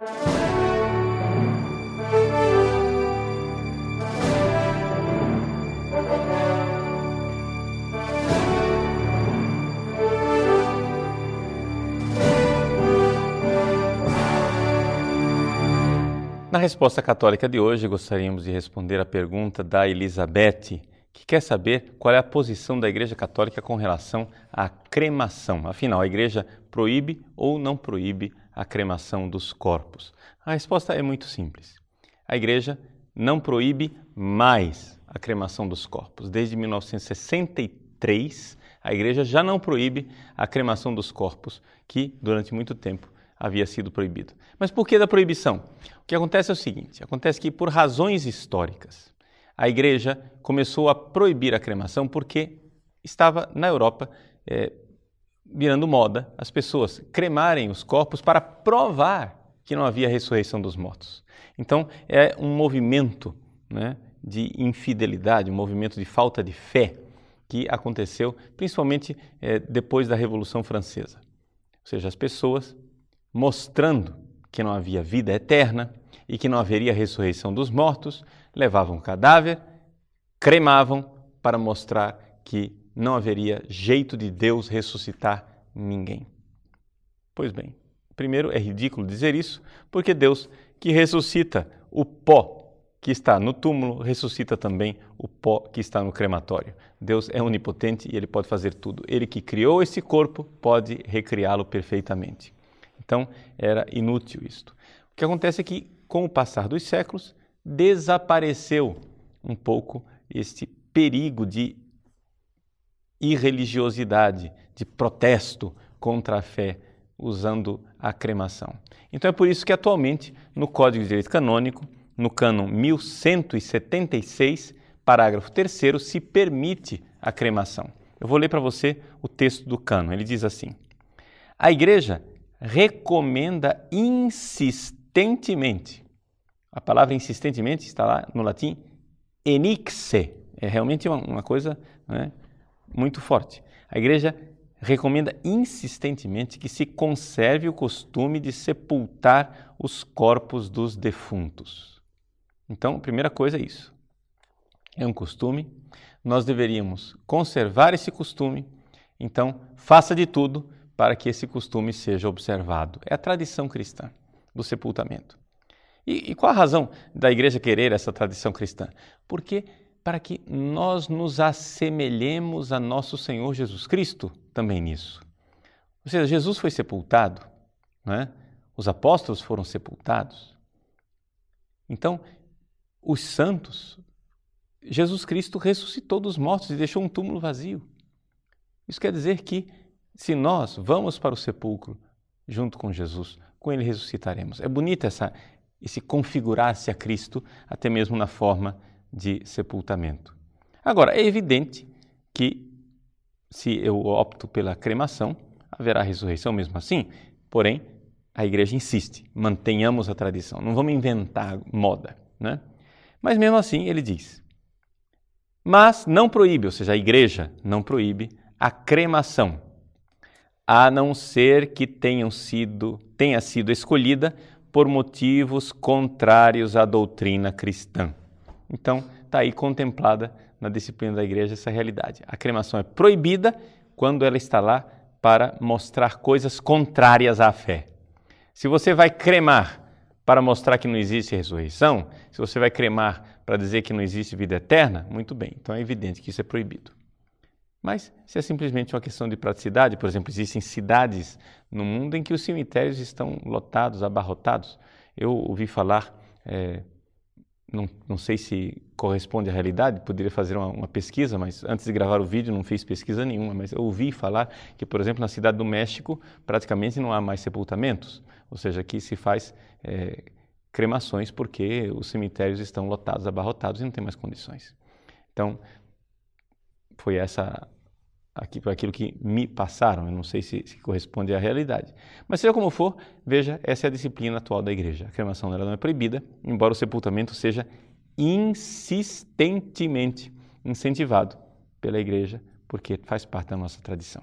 Na resposta católica de hoje, gostaríamos de responder a pergunta da Elizabeth, que quer saber qual é a posição da Igreja Católica com relação à cremação. Afinal, a Igreja proíbe ou não proíbe a cremação dos corpos? A resposta é muito simples. A Igreja não proíbe mais a cremação dos corpos. Desde 1963, a Igreja já não proíbe a cremação dos corpos, que durante muito tempo havia sido proibido. Mas por que da proibição? O que acontece é o seguinte: acontece que por razões históricas, a igreja começou a proibir a cremação porque estava na Europa é, virando moda as pessoas cremarem os corpos para provar que não havia ressurreição dos mortos. Então é um movimento né, de infidelidade, um movimento de falta de fé que aconteceu principalmente é, depois da Revolução Francesa. Ou seja, as pessoas mostrando que não havia vida eterna e que não haveria ressurreição dos mortos, levavam o cadáver, cremavam para mostrar que não haveria jeito de Deus ressuscitar ninguém. Pois bem, primeiro é ridículo dizer isso, porque Deus que ressuscita o pó que está no túmulo, ressuscita também o pó que está no crematório. Deus é onipotente e ele pode fazer tudo. Ele que criou esse corpo pode recriá-lo perfeitamente. Então, era inútil isto. O que acontece é que, com o passar dos séculos, desapareceu um pouco este perigo de irreligiosidade, de protesto contra a fé usando a cremação. Então é por isso que atualmente no Código de Direito Canônico, no cânon 1176, parágrafo 3 se permite a cremação. Eu vou ler para você o texto do cânon. Ele diz assim: A igreja recomenda insistentemente. A palavra insistentemente está lá no latim enixe. É realmente uma, uma coisa né, muito forte. A igreja recomenda insistentemente que se conserve o costume de sepultar os corpos dos defuntos. Então, a primeira coisa é isso. É um costume, nós deveríamos conservar esse costume, então faça de tudo para que esse costume seja observado. É a tradição cristã do sepultamento. E, e qual a razão da igreja querer essa tradição cristã? Porque para que nós nos assemelhemos a nosso Senhor Jesus Cristo também nisso. Ou seja, Jesus foi sepultado, é? os apóstolos foram sepultados. Então, os santos, Jesus Cristo ressuscitou dos mortos e deixou um túmulo vazio. Isso quer dizer que se nós vamos para o sepulcro junto com Jesus, com ele ressuscitaremos. É bonito essa, esse configurar-se a Cristo, até mesmo na forma de sepultamento. Agora, é evidente que se eu opto pela cremação, haverá ressurreição mesmo assim, porém, a igreja insiste, mantenhamos a tradição, não vamos inventar moda. Né? Mas mesmo assim, ele diz: mas não proíbe, ou seja, a igreja não proíbe a cremação a não ser que tenham sido, tenha sido escolhida por motivos contrários à doutrina cristã. Então, está aí contemplada na disciplina da igreja essa realidade. A cremação é proibida quando ela está lá para mostrar coisas contrárias à fé. Se você vai cremar para mostrar que não existe ressurreição, se você vai cremar para dizer que não existe vida eterna, muito bem, então é evidente que isso é proibido. Mas se é simplesmente uma questão de praticidade, por exemplo, existem cidades no mundo em que os cemitérios estão lotados, abarrotados. Eu ouvi falar, é, não, não, sei se corresponde à realidade, poderia fazer uma, uma, pesquisa, mas antes de gravar o vídeo não fiz pesquisa nenhuma, mas eu ouvi falar que, por exemplo, na cidade do México praticamente não há mais sepultamentos, ou seja, aqui se faz é, cremações porque os cemitérios estão lotados, abarrotados e não tem mais condições. Então, foi essa aqui por aquilo que me passaram. Eu não sei se, se, corresponde à realidade. Mas seja como for, veja, essa é a disciplina atual da igreja. A cremação dela não é proibida, embora o sepultamento seja insistentemente incentivado pela igreja, porque faz parte da nossa tradição.